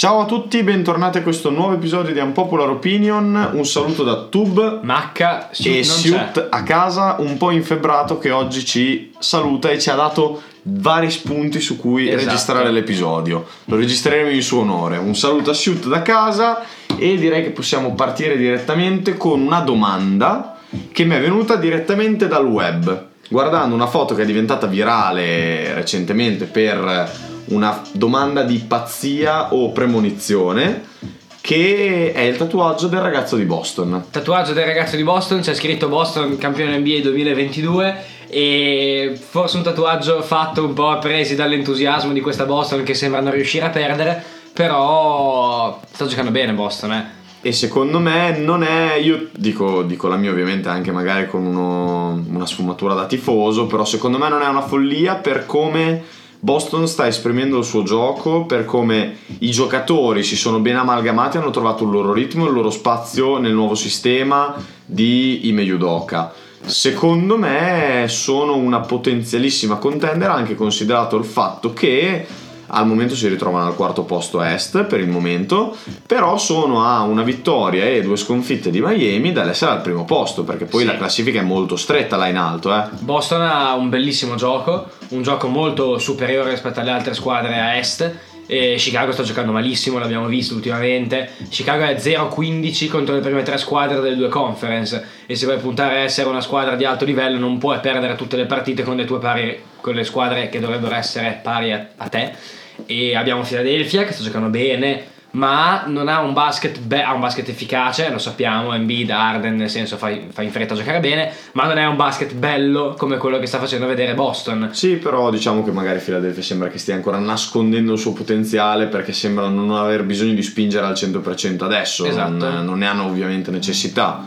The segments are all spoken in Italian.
Ciao a tutti, bentornati a questo nuovo episodio di Unpopular Opinion. Un saluto da Tub Macca e c'è. a casa, un po' infebbrato, che oggi ci saluta e ci ha dato vari spunti su cui Esatto. registrare l'episodio. Lo registreremo in suo onore. Un saluto a Siut da casa e direi che possiamo partire direttamente con una domanda che mi è venuta direttamente dal web. Guardando una foto che è diventata virale recentemente per una domanda di pazzia o premonizione, che è il tatuaggio del ragazzo di Boston. Tatuaggio del ragazzo di Boston, c'è scritto Boston campione NBA 2022 e forse un tatuaggio fatto un po' presi dall'entusiasmo di questa Boston che sembra non riuscire a perdere, però sta giocando bene Boston, eh. E secondo me non è, io dico, dico la mia ovviamente anche magari con uno- una sfumatura da tifoso, però secondo me non è una follia per come Boston sta esprimendo il suo gioco, per come i giocatori si sono ben amalgamati, hanno trovato il loro ritmo, il loro spazio nel nuovo sistema di Ime Yudoka. Secondo me sono una potenzialissima contender anche considerato il fatto che al momento si ritrovano al quarto posto est per il momento, però sono a una vittoria e due sconfitte di Miami dall'essere al primo posto, perché poi Sì. la classifica è molto stretta là in alto, eh. Boston ha un bellissimo gioco, un gioco molto superiore rispetto alle altre squadre a est. E Chicago sta giocando malissimo, l'abbiamo visto ultimamente. Chicago è 0-15 contro le prime tre squadre delle due conference. E se vuoi puntare a essere una squadra di alto livello, non puoi perdere tutte le partite con le tue pari, con le squadre che dovrebbero essere pari a, a te. E abbiamo Philadelphia che sta giocando bene, ma non ha un basket, be- ha un basket efficace, lo sappiamo, Embiid, Arden, nel senso fa, fa in fretta a giocare bene, ma non è un basket bello come quello che sta facendo vedere Boston. Sì, però diciamo che magari Philadelphia sembra che stia ancora nascondendo il suo potenziale perché sembra non aver bisogno di spingere al 100% adesso, Esatto. non, non ne hanno ovviamente necessità.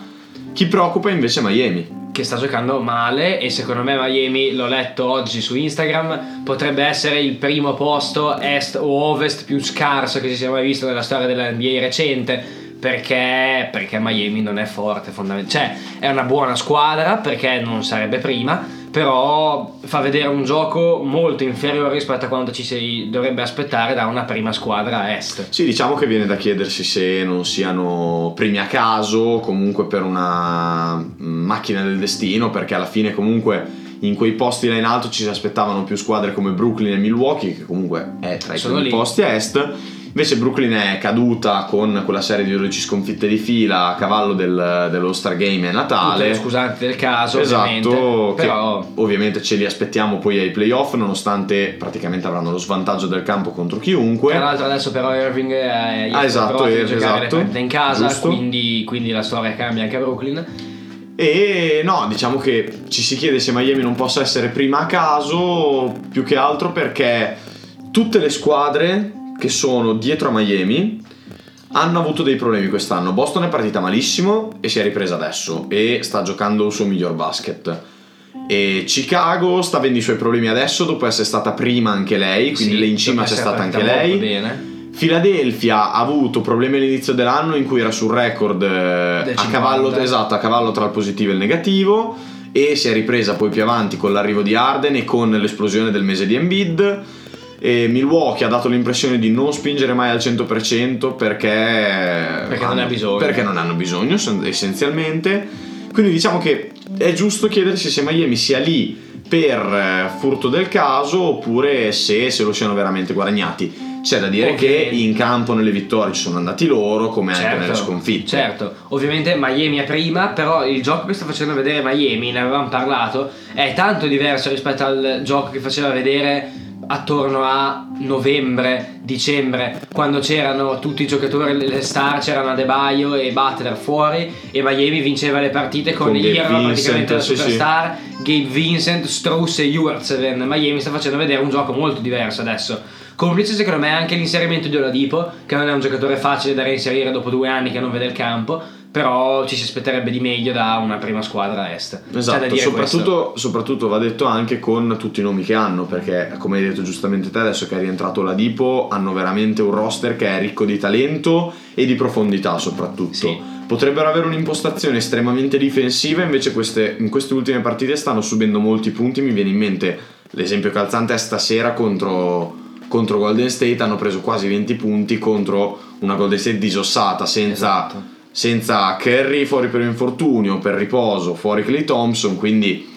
Chi preoccupa invece è Miami. Che sta giocando male e secondo me Miami, l'ho letto oggi su Instagram, potrebbe essere il primo posto est o ovest più scarso che si sia mai visto nella storia della NBA recente. Perché, perché Miami non è forte fondamentalmente. Cioè, è una buona squadra perché non sarebbe prima, però fa vedere un gioco molto inferiore rispetto a quanto ci si dovrebbe aspettare da una prima squadra est. Sì, diciamo che viene da chiedersi se non siano primi a caso, comunque per una mm, macchina del destino, perché alla fine comunque in quei posti là in alto ci si aspettavano più squadre come Brooklyn e Milwaukee, che comunque è tra i primi posti a est. Invece Brooklyn è caduta con quella serie di 12 sconfitte di fila a cavallo del, dell'All-Star Game a Natale. Tutte scusate del caso, Esatto, ovviamente. Però ovviamente ce li aspettiamo poi ai playoff, nonostante praticamente avranno lo svantaggio del campo contro chiunque. Tra l'altro adesso però Irving è Ah, esatto, eh, le esatto. in casa, quindi, quindi la storia cambia anche a Brooklyn. E no, diciamo che ci si chiede se Miami non possa essere prima a caso, più che altro perché tutte le squadre che sono dietro a Miami hanno avuto dei problemi quest'anno. Boston è partita malissimo e si è ripresa adesso e sta giocando il suo miglior basket. E Chicago sta avendo i suoi problemi adesso dopo essere stata prima anche lei, quindi Sì, lì in cima c'è stata anche lei. Bene. Philadelphia ha avuto problemi all'inizio dell'anno in cui era sul record eh, a 50. cavallo, esatto, a cavallo tra il positivo e il negativo e si è ripresa poi più avanti con l'arrivo di Arden e con l'esplosione del mese di Embiid e Milwaukee ha dato l'impressione di non spingere mai al 100% perché Perché non ne ha bisogno. perché non hanno bisogno sen- essenzialmente quindi diciamo che è giusto chiedersi se Miami sia lì per eh, furto del caso oppure se se lo siano veramente guadagnati c'è da dire che Ovviamente. in campo nelle vittorie ci sono andati loro come anche nelle sconfitte certo, ovviamente Miami è prima, però il gioco che sta facendo vedere Miami, ne avevamo parlato, è tanto diverso rispetto al gioco che faceva vedere attorno a novembre, dicembre, quando c'erano tutti i giocatori, le star, c'erano Adebayo e Butler fuori e Miami vinceva le partite con, Con Ira praticamente la Vincent, sì, sì. superstar, Gabe Vincent, Strauss e Jurtseven. Miami sta facendo vedere un gioco molto diverso adesso. Complice secondo me anche l'inserimento di Oladipo, che non è un giocatore facile da reinserire dopo due anni che non vede il campo, però ci si aspetterebbe di meglio da una prima squadra est. Esatto, questo. soprattutto, soprattutto va detto anche con tutti i nomi che hanno, perché come hai detto giustamente te, adesso che è rientrato la Dipo, hanno veramente un roster che è ricco di talento e di profondità soprattutto. Sì. Potrebbero avere un'impostazione estremamente difensiva, invece queste- in queste ultime partite stanno subendo molti punti, mi viene in mente l'esempio calzante è stasera contro, contro Golden State hanno preso quasi 20 punti contro una Golden State disossata senza, Esatto. Senza Curry fuori per infortunio, per riposo, fuori Clay Thompson, quindi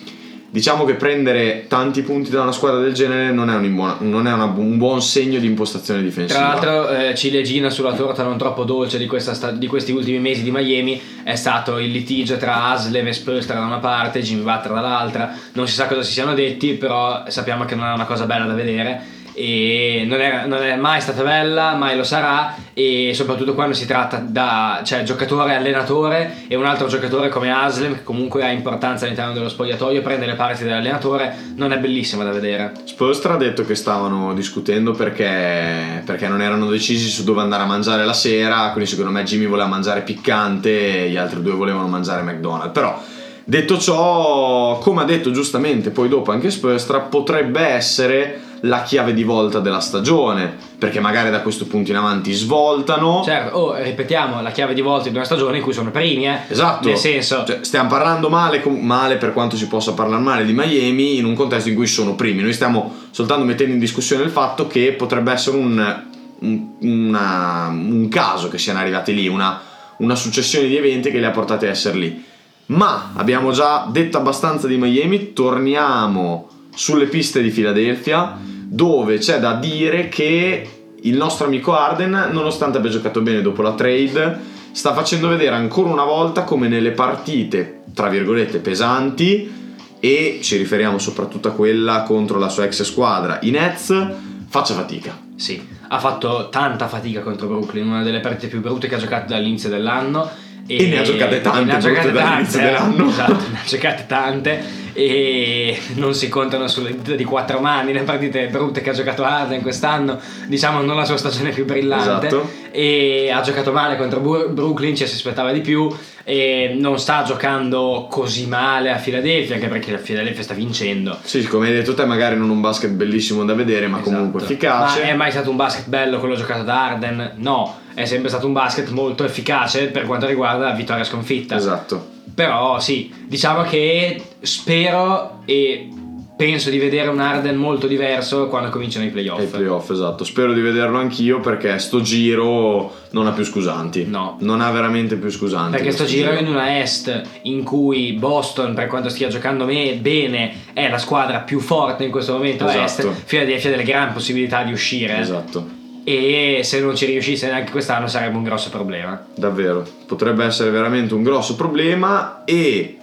diciamo che prendere tanti punti da una squadra del genere non è un, imbuona- non è una- un buon segno di impostazione difensiva. Tra l'altro, eh, ciliegina sulla torta non troppo dolce di, questa sta- di questi ultimi mesi di Miami è stato il litigio tra Haslem e Spolstra da una parte, Jimmy Butler dall'altra. Non si sa cosa si siano detti, però sappiamo che non è una cosa bella da vedere. E non è, non è mai stata bella, mai lo sarà. E soprattutto quando si tratta da cioè, giocatore allenatore e un altro giocatore come Haslem, che comunque ha importanza all'interno dello spogliatoio, prende le parti dell'allenatore, non è bellissima da vedere. Spolstra ha detto che stavano discutendo perché, perché non erano decisi su dove andare a mangiare la sera, quindi secondo me Jimmy voleva mangiare piccante e gli altri due volevano mangiare McDonald's. Però detto ciò, come ha detto giustamente poi dopo anche Spolstra, potrebbe essere la chiave di volta della stagione, perché magari da questo punto in avanti svoltano. Certo, oh, ripetiamo, la chiave di volta di una stagione in cui sono primi, eh. Esatto, Nel senso, Cioè, stiamo parlando male, male per quanto si possa parlare male di Miami in un contesto in cui sono primi. Noi stiamo soltanto mettendo in discussione il fatto che potrebbe essere un, un- una- un caso che siano arrivati lì, una, una successione di eventi che li ha portati a essere lì. Ma abbiamo già detto abbastanza di Miami, torniamo sulle piste di Philadelphia, dove c'è da dire che il nostro amico Arden, nonostante abbia giocato bene dopo la trade, sta facendo vedere ancora una volta come nelle partite, tra virgolette, pesanti, e ci riferiamo soprattutto a quella contro la sua ex squadra, i Nets, faccia fatica. sì, ha fatto tanta fatica contro Brooklyn, una delle partite più brutte che ha giocato dall'inizio dell'anno. E ne ha giocate tante e ne ha giocate dall'inizio tante, dell'anno. Esatto, ne ha giocate tante e non si contano sulle dita di quattro mani le partite brutte che ha giocato Harden quest'anno, diciamo non la sua stagione più brillante. Esatto. E ha giocato male contro Brooklyn, ci si aspettava di più e non sta giocando così male a Philadelphia, anche perché la Philadelphia sta vincendo. Sì, come hai detto te, magari non un basket bellissimo da vedere, ma comunque Esatto. efficace. Ma è mai stato un basket bello quello giocato da Arden? No, è sempre stato un basket molto efficace per quanto riguarda la vittoria sconfitta. Esatto. Però sì, diciamo che spero e penso di vedere un Arden molto diverso quando cominciano i playoff. I playoff, esatto. Spero di vederlo anch'io perché sto giro non ha più scusanti. No. Non ha veramente più scusanti. Perché sto giro in una Est in cui Boston, per quanto stia giocando me- bene, è la squadra più forte in questo momento a Esatto. Est, Philadelphia ha delle gran possibilità di uscire. Esatto. E se non ci riuscisse neanche quest'anno sarebbe un grosso problema. Davvero, potrebbe essere veramente un grosso problema e,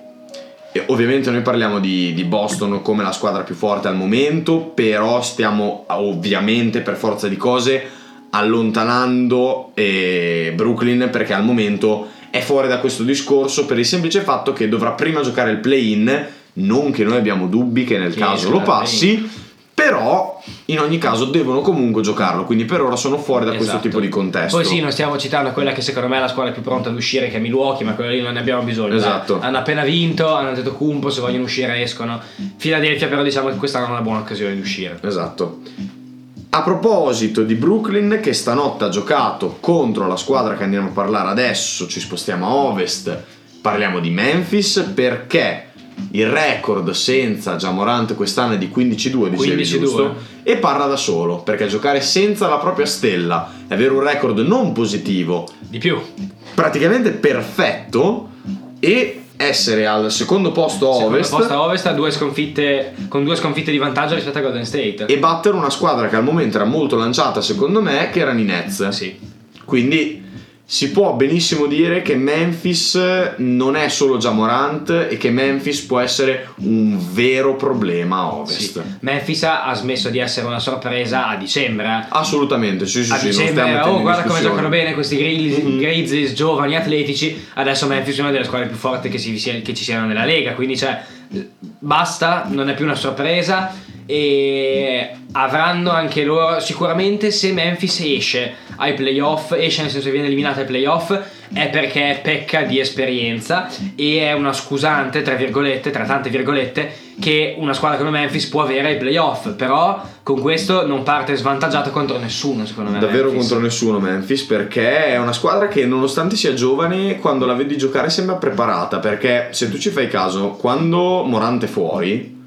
e ovviamente noi parliamo di, di Boston come la squadra più forte al momento, però stiamo ovviamente per forza di cose allontanando eh, Brooklyn perché al momento è fuori da questo discorso per il semplice fatto che dovrà prima giocare il play-in, non che noi abbiamo dubbi che nel Che caso lo dal passi, però in ogni caso devono comunque giocarlo, quindi per ora sono fuori da questo Esatto. tipo di contesto. Poi sì, non stiamo citando quella che secondo me è la squadra più pronta ad uscire, che è Milwaukee, ma quella lì non ne abbiamo bisogno. Esatto. Hanno appena vinto, hanno detto Kumpo, se vogliono uscire escono. Philadelphia però diciamo che quest'anno è una buona occasione di uscire. Esatto. A proposito di Brooklyn che stanotte ha giocato contro la squadra che andiamo a parlare adesso, ci spostiamo a ovest, parliamo di Memphis perché il record senza Jamorant quest'anno è di 15-2, dicevi 15-2. giusto? E parla da solo, perché giocare senza la propria stella e avere un record non positivo, Di più. praticamente perfetto e essere al secondo posto a Secondo ovest posto a ovest ha due sconfitte, con due sconfitte di vantaggio rispetto a Golden State. e battere una squadra che al momento era molto lanciata secondo me che erano i Nets Sì. quindi si può benissimo dire che Memphis non è solo Jamorant e che Memphis può essere un vero problema a ovest sì. Memphis ha smesso di essere una sorpresa a dicembre. assolutamente sì sì a sì dicembre oh guarda come giocano bene questi Grizzlies, Mhm. Grizzlies giovani atletici adesso Memphis è una delle squadre più forti che, si- che ci siano nella Lega quindi cioè basta non è più una sorpresa e avranno anche loro sicuramente se Memphis esce ai playoff esce nel senso che viene eliminato ai playoff è perché pecca di esperienza e è una scusante tra virgolette tra tante virgolette che una squadra come Memphis può avere ai playoff però con questo non parte svantaggiato contro nessuno secondo me davvero Memphis. contro nessuno Memphis perché è una squadra che nonostante sia giovane quando la vedi giocare sembra preparata perché se tu ci fai caso quando Morante è fuori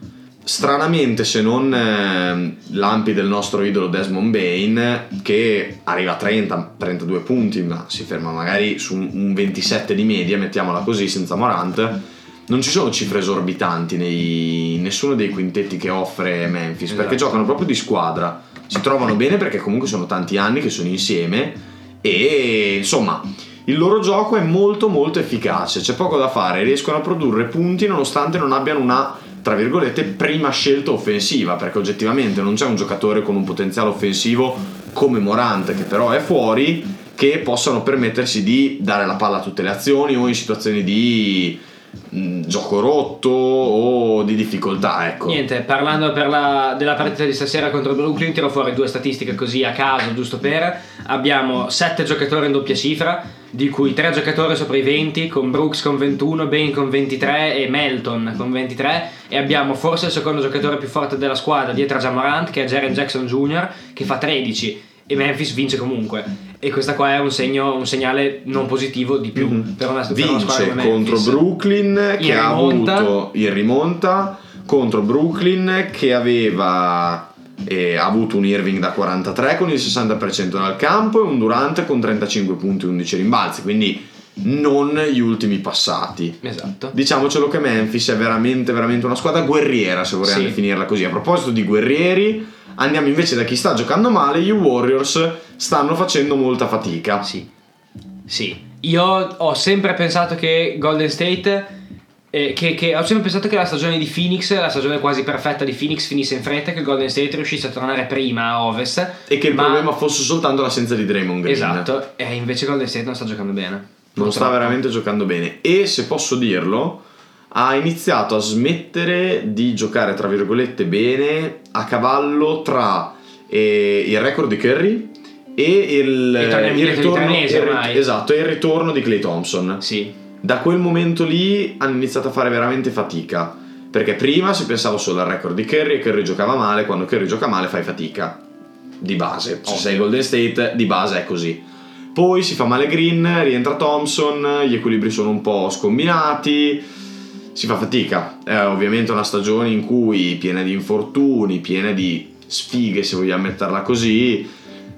stranamente se non eh, l'ampi del nostro idolo Desmond Bain che arriva a 30 32 punti ma si ferma magari su un, un 27 di media mettiamola così senza Morant. Non ci sono cifre esorbitanti nei nessuno dei quintetti che offre Memphis perché Esatto. giocano proprio di squadra. Si trovano bene perché comunque sono tanti anni che sono insieme e insomma il loro gioco è molto molto efficace. C'è poco da fare riescono a produrre punti nonostante non abbiano una tra virgolette prima scelta offensiva perché oggettivamente non c'è un giocatore con un potenziale offensivo come Morant che però è fuori che possano permettersi di dare la palla a tutte le azioni o in situazioni di gioco rotto o di difficoltà ecco Niente, parlando la- della partita di stasera contro Brooklyn, tiro fuori due statistiche così a caso, giusto per. Abbiamo 7 giocatori in doppia cifra, di cui 3 giocatori sopra i 20, con Brooks con 21, Bain con 23 e Melton con 23. E abbiamo forse il secondo giocatore più forte della squadra, dietro a Jamorant, che è Jaren Jackson Jr., che fa 13. E Memphis vince comunque. E questa qua è un, segno, un segnale non positivo di più Mhm. per, una, per una squadra vince come contro Memphis. Brooklyn che ha avuto in rimonta contro Brooklyn che aveva eh, avuto un Irving da 43 con il 60% dal campo e un Durant con 35 punti e 11 rimbalzi quindi non gli ultimi passati Esatto. diciamocelo che Memphis è veramente veramente una squadra guerriera se vogliamo Sì. definirla così a proposito di guerrieri andiamo invece da chi sta giocando male i Warriors stanno facendo molta fatica Sì. Sì. Io ho sempre pensato che Golden State. eh, che, che ho sempre pensato che la stagione di Phoenix, la stagione quasi perfetta di Phoenix, finisse in fretta che Golden State riuscisse a tornare prima a ovest. e che il ma- problema fosse soltanto l'assenza di Draymond Green Esatto, e invece Golden State non sta giocando bene. non sta veramente giocando bene e se posso dirlo ha iniziato a smettere di giocare tra virgolette bene a cavallo tra eh, il record di Curry e il, il mesi il ri- ormai. esatto, il ritorno di Clay Thompson Sì. da quel momento lì hanno iniziato a fare veramente fatica perché prima si pensava solo al record di Curry e Curry giocava male quando Curry gioca male fai fatica di base se Ovvio. sei Golden State di base è così poi si fa male Green rientra Thompson gli equilibri sono un po' scombinati si fa fatica. È ovviamente una stagione in cui piena di infortuni piena di sfighe se vogliamo metterla così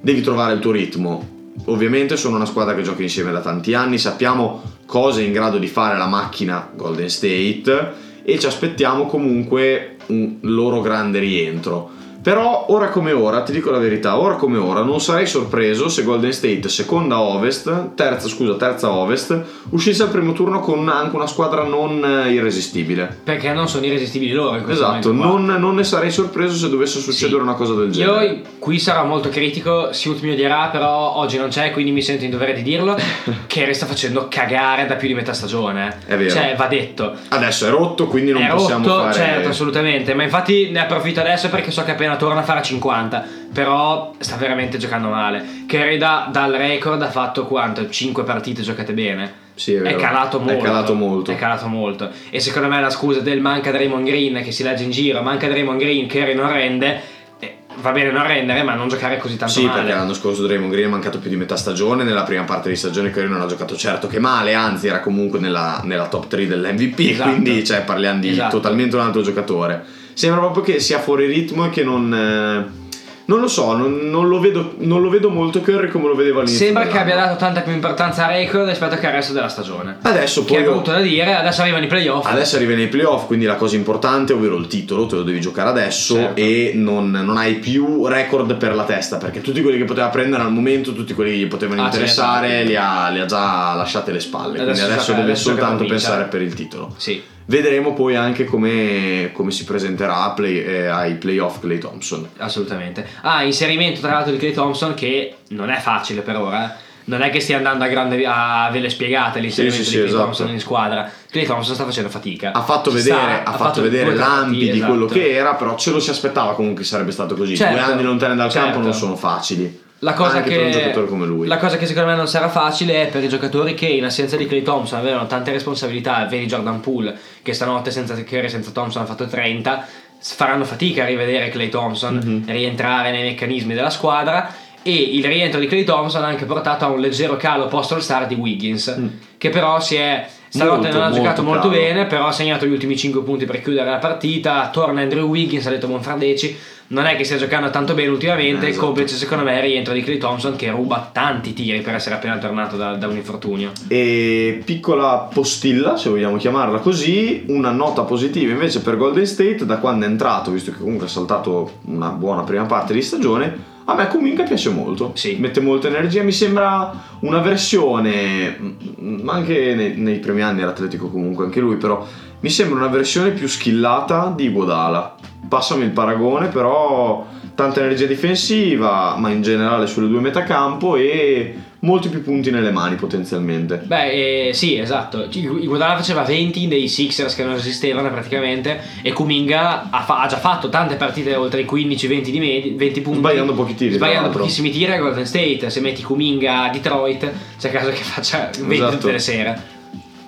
devi trovare il tuo ritmo. Ovviamente sono una squadra che gioca insieme da tanti anni sappiamo cosa è in grado di fare la macchina Golden State e ci aspettiamo comunque un loro grande rientro però ora come ora, ti dico la verità, ora come ora non sarei sorpreso se Golden State seconda ovest, terza scusa, terza ovest, uscisse al primo turno con anche una squadra non eh, irresistibile. Perché non sono irresistibili loro Esatto, non, non ne sarei sorpreso se dovesse succedere Sì. una cosa del genere. Io qui sarò molto critico, Siut mi odierà, però oggi non c'è, quindi mi sento in dovere di dirlo, che sta facendo cagare da più di metà stagione. È vero. Cioè, va detto. Adesso è rotto, quindi non è possiamo rotto, fare... certo, assolutamente, ma infatti ne approfitto adesso perché so che appena torna farà 50, però sta veramente giocando male. Curry da- dal record ha fatto quanto? 5 partite giocate bene. Sì, è, È calato molto. È calato molto. È calato molto. E secondo me la scusa del manca Draymond Green che si legge in giro, manca Draymond Green, Curry non rende. eh, va bene non rendere, ma non giocare così tanto Sì, male. perché l'anno scorso Draymond Green è mancato più di metà stagione, nella prima parte di stagione Curry non ha giocato certo che male, anzi era comunque nella, nella top 3 dell'MVP, Esatto. quindi cioè, parliamo di Esatto. totalmente un altro giocatore. Sembra proprio che sia fuori ritmo e che non... eh, non lo so, non, non lo vedo, non lo vedo molto Curry come lo vedevo all'inizio. Sembra che abbia dato tanta più importanza a record rispetto che al resto della stagione. Adesso Che poi... è brutto da dire, adesso arrivano i playoff. Adesso arrivi nei playoff, quindi la cosa importante, ovvero il titolo, te lo devi giocare adesso Certo. e non, non hai più record per la testa, perché tutti quelli che poteva prendere al momento, tutti quelli che gli potevano Ah, interessare, certo. li, ha, li ha già lasciate le spalle. Adesso quindi adesso deve soltanto pensare per il titolo. Sì. Vedremo poi anche come, come si presenterà play- eh, ai playoff Clay Thompson. Assolutamente. Ah, inserimento tra l'altro di Clay Thompson che non è facile per ora. Non è che stia andando a grande a ve le spiegate l'inserimento Sì, sì, di sì, Clay esatto. Thompson in squadra. Clay Thompson sta facendo fatica. Ha fatto Ci vedere, sta, ha fatto vedere due o tre lampi partite, di quello esatto. che era, però ce lo si aspettava comunque che sarebbe stato così. Certo, Due anni lontani dal campo certo. non sono facili. La cosa, che, per un giocatore come lui. la cosa che secondo me non sarà facile è per i giocatori che in assenza di Clay Thompson avevano tante responsabilità, vedi Jordan Poole che stanotte senza Curry senza Thompson ha fatto 30, s- faranno fatica a rivedere Clay Thompson, Mhm. rientrare nei meccanismi della squadra e il rientro di Clay Thompson ha anche portato a un leggero calo post All Star di Wiggins, Mm. che però si è Stanotte Molto, non ha molto giocato molto calo. bene, però ha segnato gli ultimi 5 punti per chiudere la partita. Torna Andrew Wiggins, ha detto Monfradeci. Non è che stia giocando tanto bene ultimamente. Eh, esatto. Complice, secondo me, il rientro di Clay Thompson che ruba tanti tiri per essere appena tornato da, da un infortunio. E piccola postilla, se vogliamo chiamarla così, una nota positiva invece per Golden State da quando è entrato, visto che comunque ha saltato una buona prima parte di stagione. A me Kuminga piace molto, Sì. mette molta energia, mi sembra una versione, ma anche nei, nei primi anni era atletico comunque anche lui, però mi sembra una versione più skillata di Guadala. Passami il paragone, però tanta energia difensiva, ma in generale sulle due metacampo e molti più punti nelle mani potenzialmente. Beh, eh, sì, esatto. Iguodala faceva 20 dei Sixers che non esistevano praticamente e Kuminga ha, fa- ha già fatto tante partite oltre i 15-20 di medi- 20 punti. Sbagliando pochi tiri, Sbagliando pochissimi tiri a Golden State. Se metti Kuminga a Detroit, c'è caso che faccia 20 Esatto. tutte le sere.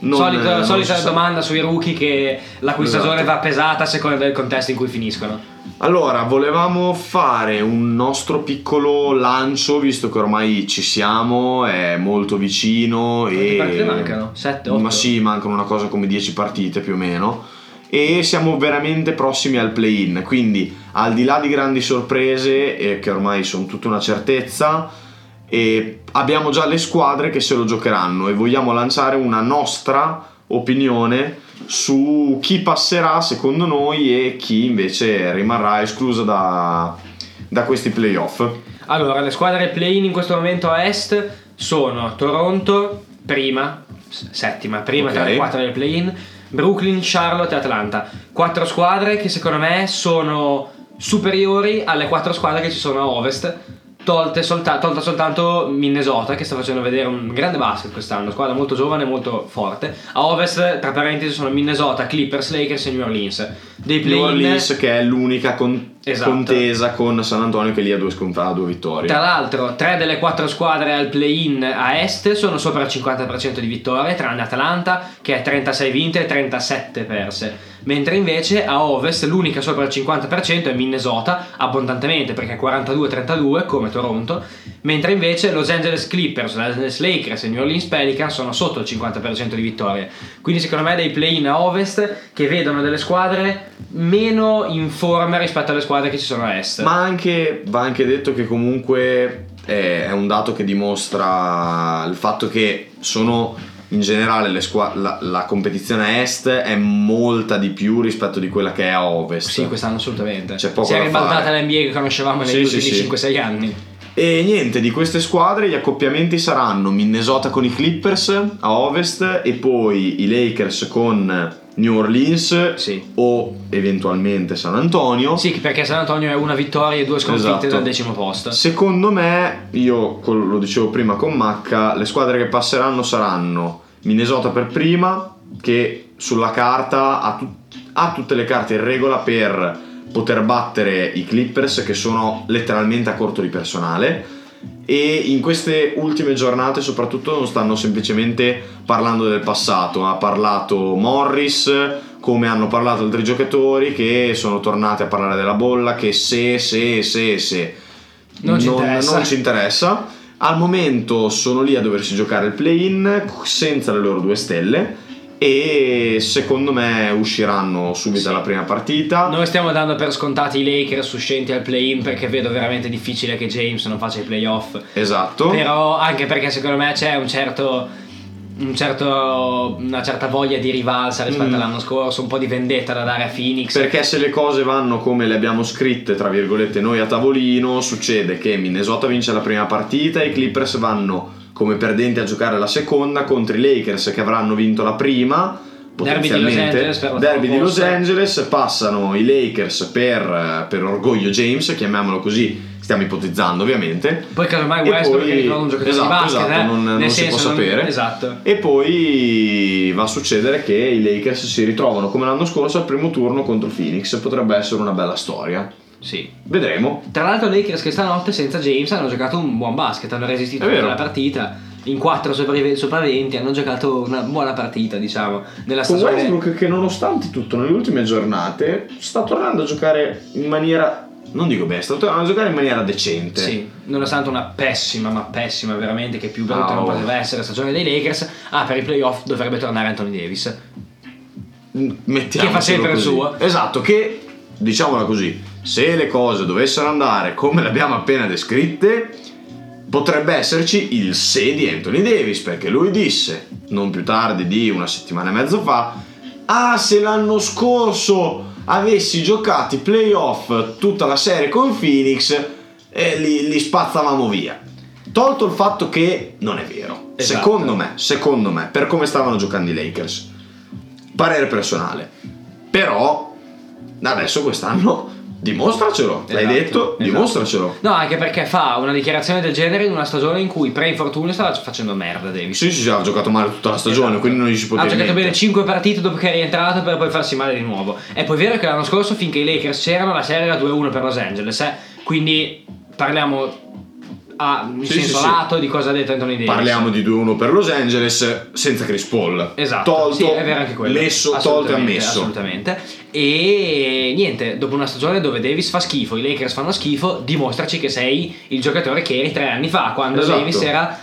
Non- Solito- non solita si sa. domanda sui rookie che la cui Esatto. stagione va pesata a seconda del contesto in cui finiscono. Allora, volevamo fare un nostro piccolo lancio, visto che ormai ci siamo, è molto vicino Quante e... partite mancano? 7, 8? Ma sì, mancano una cosa come 10 partite più o meno. E siamo veramente prossimi al play-in, quindi al di là di grandi sorprese, eh, che ormai sono tutta una certezza, e abbiamo già le squadre che se lo giocheranno e vogliamo lanciare una nostra opinione su chi passerà secondo noi e chi invece rimarrà esclusa da, da questi playoff. Allora, le squadre play-in in questo momento a est sono Toronto, prima, settima, prima tra Ok. le quattro del play-in, Brooklyn, Charlotte e Atlanta. Quattro squadre che secondo me sono superiori alle quattro squadre che ci sono a ovest. Tolte solta- tolta soltanto Minnesota che sta facendo vedere un grande basket quest'anno, squadra molto giovane e molto forte. A ovest, tra parentesi, sono Minnesota, Clippers, Lakers e New Orleans. Dei New Orleans che è l'unica con- Esatto. contesa con San Antonio che lì ha due, scont- ha due vittorie. Tra l'altro, tre delle quattro squadre al play-in a est sono sopra il 50% di vittorie, tranne Atalanta che è 36 vinte e 37 perse. Mentre invece a ovest l'unica sopra il 50% è Minnesota, abbondantemente perché è 42-32 come Toronto, mentre invece Los Angeles Clippers, Los Angeles Lakers e New Orleans Pelicans sono sotto il 50% di vittorie. Quindi secondo me dei play-in a ovest che vedono delle squadre meno in forma rispetto alle squadre che ci sono a est. Ma anche, va anche detto che comunque è, è un dato che dimostra il fatto che sono in generale le squa- la, la competizione est è molta di più rispetto di quella che è a ovest. Sì, quest'anno assolutamente. C'è poco si è ribaltata l'NBA che conoscevamo negli sì, ultimi sì. 5-6 anni. E niente, di queste squadre gli accoppiamenti saranno Minnesota con i Clippers a ovest e poi i Lakers con New Orleans Sì. o eventualmente San Antonio. Sì, perché San Antonio è una vittoria e due sconfitte Esatto. dal decimo posto. Secondo me, io lo dicevo prima con Macca, le squadre che passeranno saranno Minnesota per prima, che sulla carta ha, tut- ha tutte le carte in regola per poter battere i Clippers che sono letteralmente a corto di personale e in queste ultime giornate soprattutto non stanno semplicemente parlando del passato, ha parlato Morris come hanno parlato altri giocatori che sono tornati a parlare della bolla che se, se, se, se Non ci interessa. non ci interessa. Al momento sono lì a doversi giocare il play-in senza le loro due stelle e secondo me usciranno subito Sì. alla prima partita. Noi stiamo dando per scontati i Lakers uscenti al play-in perché vedo veramente difficile che James non faccia i playoff. Esatto. Però anche perché secondo me c'è un certo, un certo- una certa voglia di rivalsa rispetto Mm. all'anno scorso, un po' di vendetta da dare a Phoenix. Perché se le cose vanno come le abbiamo scritte, tra virgolette, noi a tavolino, succede che Minnesota vince la prima partita e i Clippers vanno come perdenti a giocare la seconda contro i Lakers che avranno vinto la prima. Derby di Los. Angeles Derby di Los. Angeles, passano i Lakers per, per orgoglio James, chiamiamolo così, stiamo ipotizzando ovviamente. Poi casomai Westbrook è ritornato un giocatore esatto, di basket, esatto, eh? non- non si senso, può sapere. Esatto. E poi va a succedere che i Lakers si ritrovano come l'anno scorso al primo turno contro Phoenix. Potrebbe essere una bella storia. Sì. Vedremo. Tra l'altro i Lakers che stanotte senza James hanno giocato un buon basket, hanno resistito tutta la partita. In 4 sopra, sopra 20 hanno giocato una buona partita, diciamo, nella Con stagione. Westbrook che nonostante tutto nelle ultime giornate sta tornando a giocare in maniera non dico bene, tornano a giocare in maniera decente. Sì, nonostante una pessima, ma pessima veramente, che più brutta Ah, non oh. poteva essere la stagione dei Lakers, ah, per i playoff dovrebbe tornare Anthony Davis. Mettiamocelo Che fa sempre il suo. Esatto, che diciamola così, se le cose dovessero andare come le abbiamo appena descritte, potrebbe esserci il se di Anthony Davis, perché lui disse, non più tardi di una settimana e mezzo fa, ah se l'anno scorso avessi giocato i playoff tutta la serie con Phoenix, eh, li, li spazzavamo via. Tolto il fatto che non è vero, Esatto. secondo me, secondo me, per come stavano giocando i Lakers parere personale. Però adesso quest'anno dimostracelo. L'hai Esatto, detto, esatto. dimostracelo. No, anche perché fa una dichiarazione del genere in una stagione in cui pre-infortunio stava facendo merda Davis. Sì, sì, sì, ha giocato male tutta la stagione, Esatto. quindi non gli si può Ha giocato niente. bene 5 partite dopo che è rientrato per poi farsi male di nuovo. È poi vero che l'anno scorso, finché i Lakers c'erano, la serie era 2-1 per Los Angeles. eh. Quindi parliamo a in Sì, senso sì, sì. lato di cosa ha detto Anthony Davis. Parliamo di 2-1 per Los Angeles senza Chris Paul. Esatto, Tolto, sì, è vero anche quello. messo, tolto e ammesso. Assolutamente. E niente, dopo una stagione dove Davis fa schifo, i Lakers fanno schifo, dimostraci che sei il giocatore che eri tre anni fa, quando Esatto. Davis era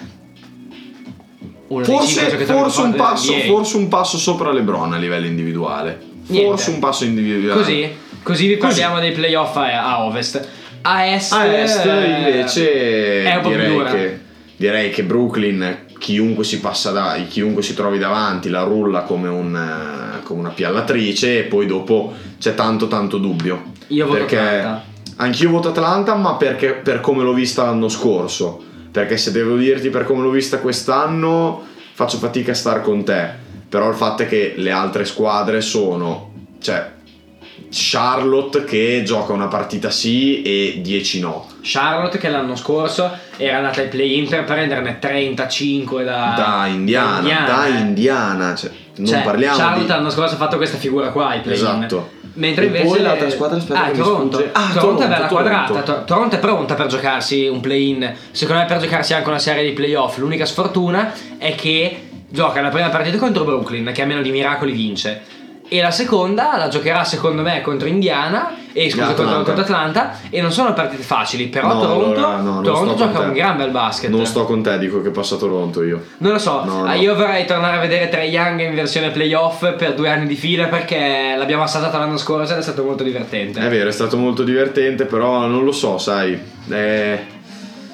uno dei Forse, giocatori forse, un passo, forse un passo sopra LeBron a livello individuale. Niente. Forse un passo individuale. Così, così vi parliamo dei playoff a, a ovest. A est, A est eh, invece è un po' più dura. che, direi che Brooklyn, chiunque si passa da, chiunque si trovi davanti, la rulla come, un, eh, come una piallatrice e poi dopo c'è tanto tanto dubbio. Io voto perché Atlanta. Anch'io voto Atlanta, ma perché per come l'ho vista l'anno scorso. Perché se devo dirti per come l'ho vista quest'anno, faccio fatica a star con te. Però il fatto è che le altre squadre sono, cioè, Charlotte che gioca una partita sì e 10 no. Charlotte che l'anno scorso era andata ai play-in per prenderne 35 da, Da Indiana, da eh. Indiana, cioè, non Cioè, parliamo Charlotte di... l'anno scorso ha fatto questa figura qua ai play-in. Esatto. Mentre E invece poi l'altra squadra, aspetta ah, Toronto. sfugge. Ah, Toronto, Toronto, è bella Toronto. quadrata. To- Toronto è pronta per giocarsi un play-in. Secondo me per giocarsi anche una serie di playoff. L'unica sfortuna è che gioca la prima partita contro Brooklyn, che a meno di miracoli vince. E la seconda la giocherà secondo me contro Indiana e scusa contro, Atlanta. contro Atlanta e non sono partite facili, però No, Toronto, allora, no, Toronto gioca un gran bel basket. Non sto con te, dico che passa Toronto io. Non lo so, No, ah, no. io vorrei tornare a vedere Trae Young in versione playoff per due anni di fila perché l'abbiamo assaggiata l'anno scorso ed è stato molto divertente. È vero, è stato molto divertente, però non lo so, sai. eh,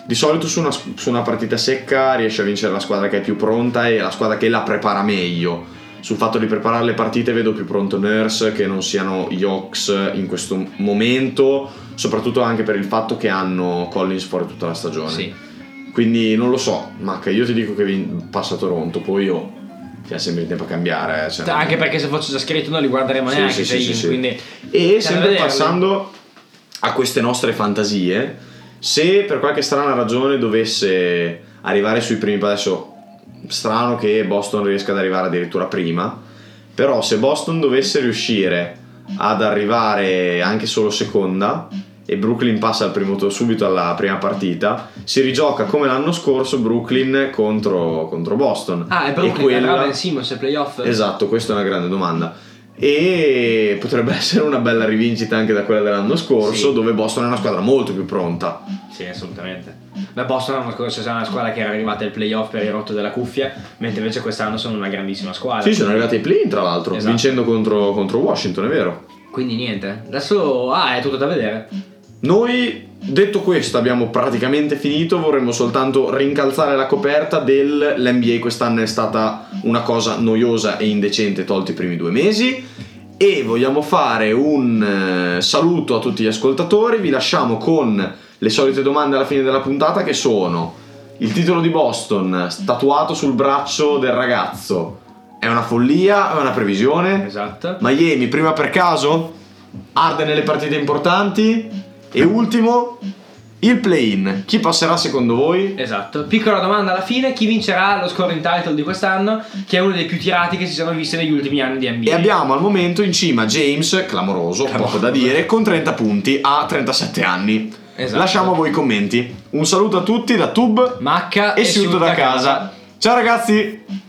di solito su una, su una partita secca riesce a vincere la squadra che è più pronta e la squadra che la prepara meglio. Sul fatto di preparare le partite vedo più pronto Nurse che non siano gli Hawks in questo momento, soprattutto anche per il fatto che hanno Collins fuori tutta la stagione. Sì. Quindi non lo so, Mac, io ti dico che vin- passa Toronto, poi io c'è sempre il tempo a cambiare. cioè, non- Anche perché se fosse già scritto non li guarderemo Sì, neanche sì, sì, sì. quindi E da sempre vederli. passando a queste nostre fantasie, se per qualche strana ragione dovesse arrivare sui primi adesso strano che Boston riesca ad arrivare addirittura prima, però se Boston dovesse riuscire ad arrivare anche solo seconda e Brooklyn passa al primo to- subito alla prima partita, si rigioca come l'anno scorso Brooklyn contro, contro Boston. Ah, è E Brooklyn, quella- andrà Ben Simmons ai playoff? Esatto, questa è una grande domanda. E potrebbe essere una bella rivincita anche da quella dell'anno scorso, Sì. dove Boston è una squadra molto più pronta. Sì, assolutamente. La Boston l'anno scorso era una squadra che era arrivata ai playoff per il rotto della cuffia, mentre invece quest'anno sono una grandissima squadra. Sì, sono arrivati ai play tra l'altro, Esatto. vincendo contro, contro Washington, è vero. Quindi niente, adesso ah, è tutto da vedere. Noi, detto questo, abbiamo praticamente finito. Vorremmo soltanto rincalzare la coperta del l'NBA quest'anno è stata una cosa noiosa e indecente, tolti i primi due mesi. E vogliamo fare un eh, saluto a tutti gli ascoltatori. Vi lasciamo con le solite domande alla fine della puntata, che sono il titolo di Boston statuato sul braccio del ragazzo. È una follia? È una previsione? Esatto. Miami prima per caso? Arde nelle partite importanti? E ultimo, il play-in. Chi passerà secondo voi? Esatto. Piccola domanda alla fine, chi vincerà lo scoring title di quest'anno, che è uno dei più tirati che si sono visti negli ultimi anni di NBA. E abbiamo al momento in cima James, clamoroso, poco da dire, con 30 punti a 37 anni. Esatto. Lasciamo a voi i commenti. Un saluto a tutti da Tub Macca e Siuto da casa. Ciao ragazzi!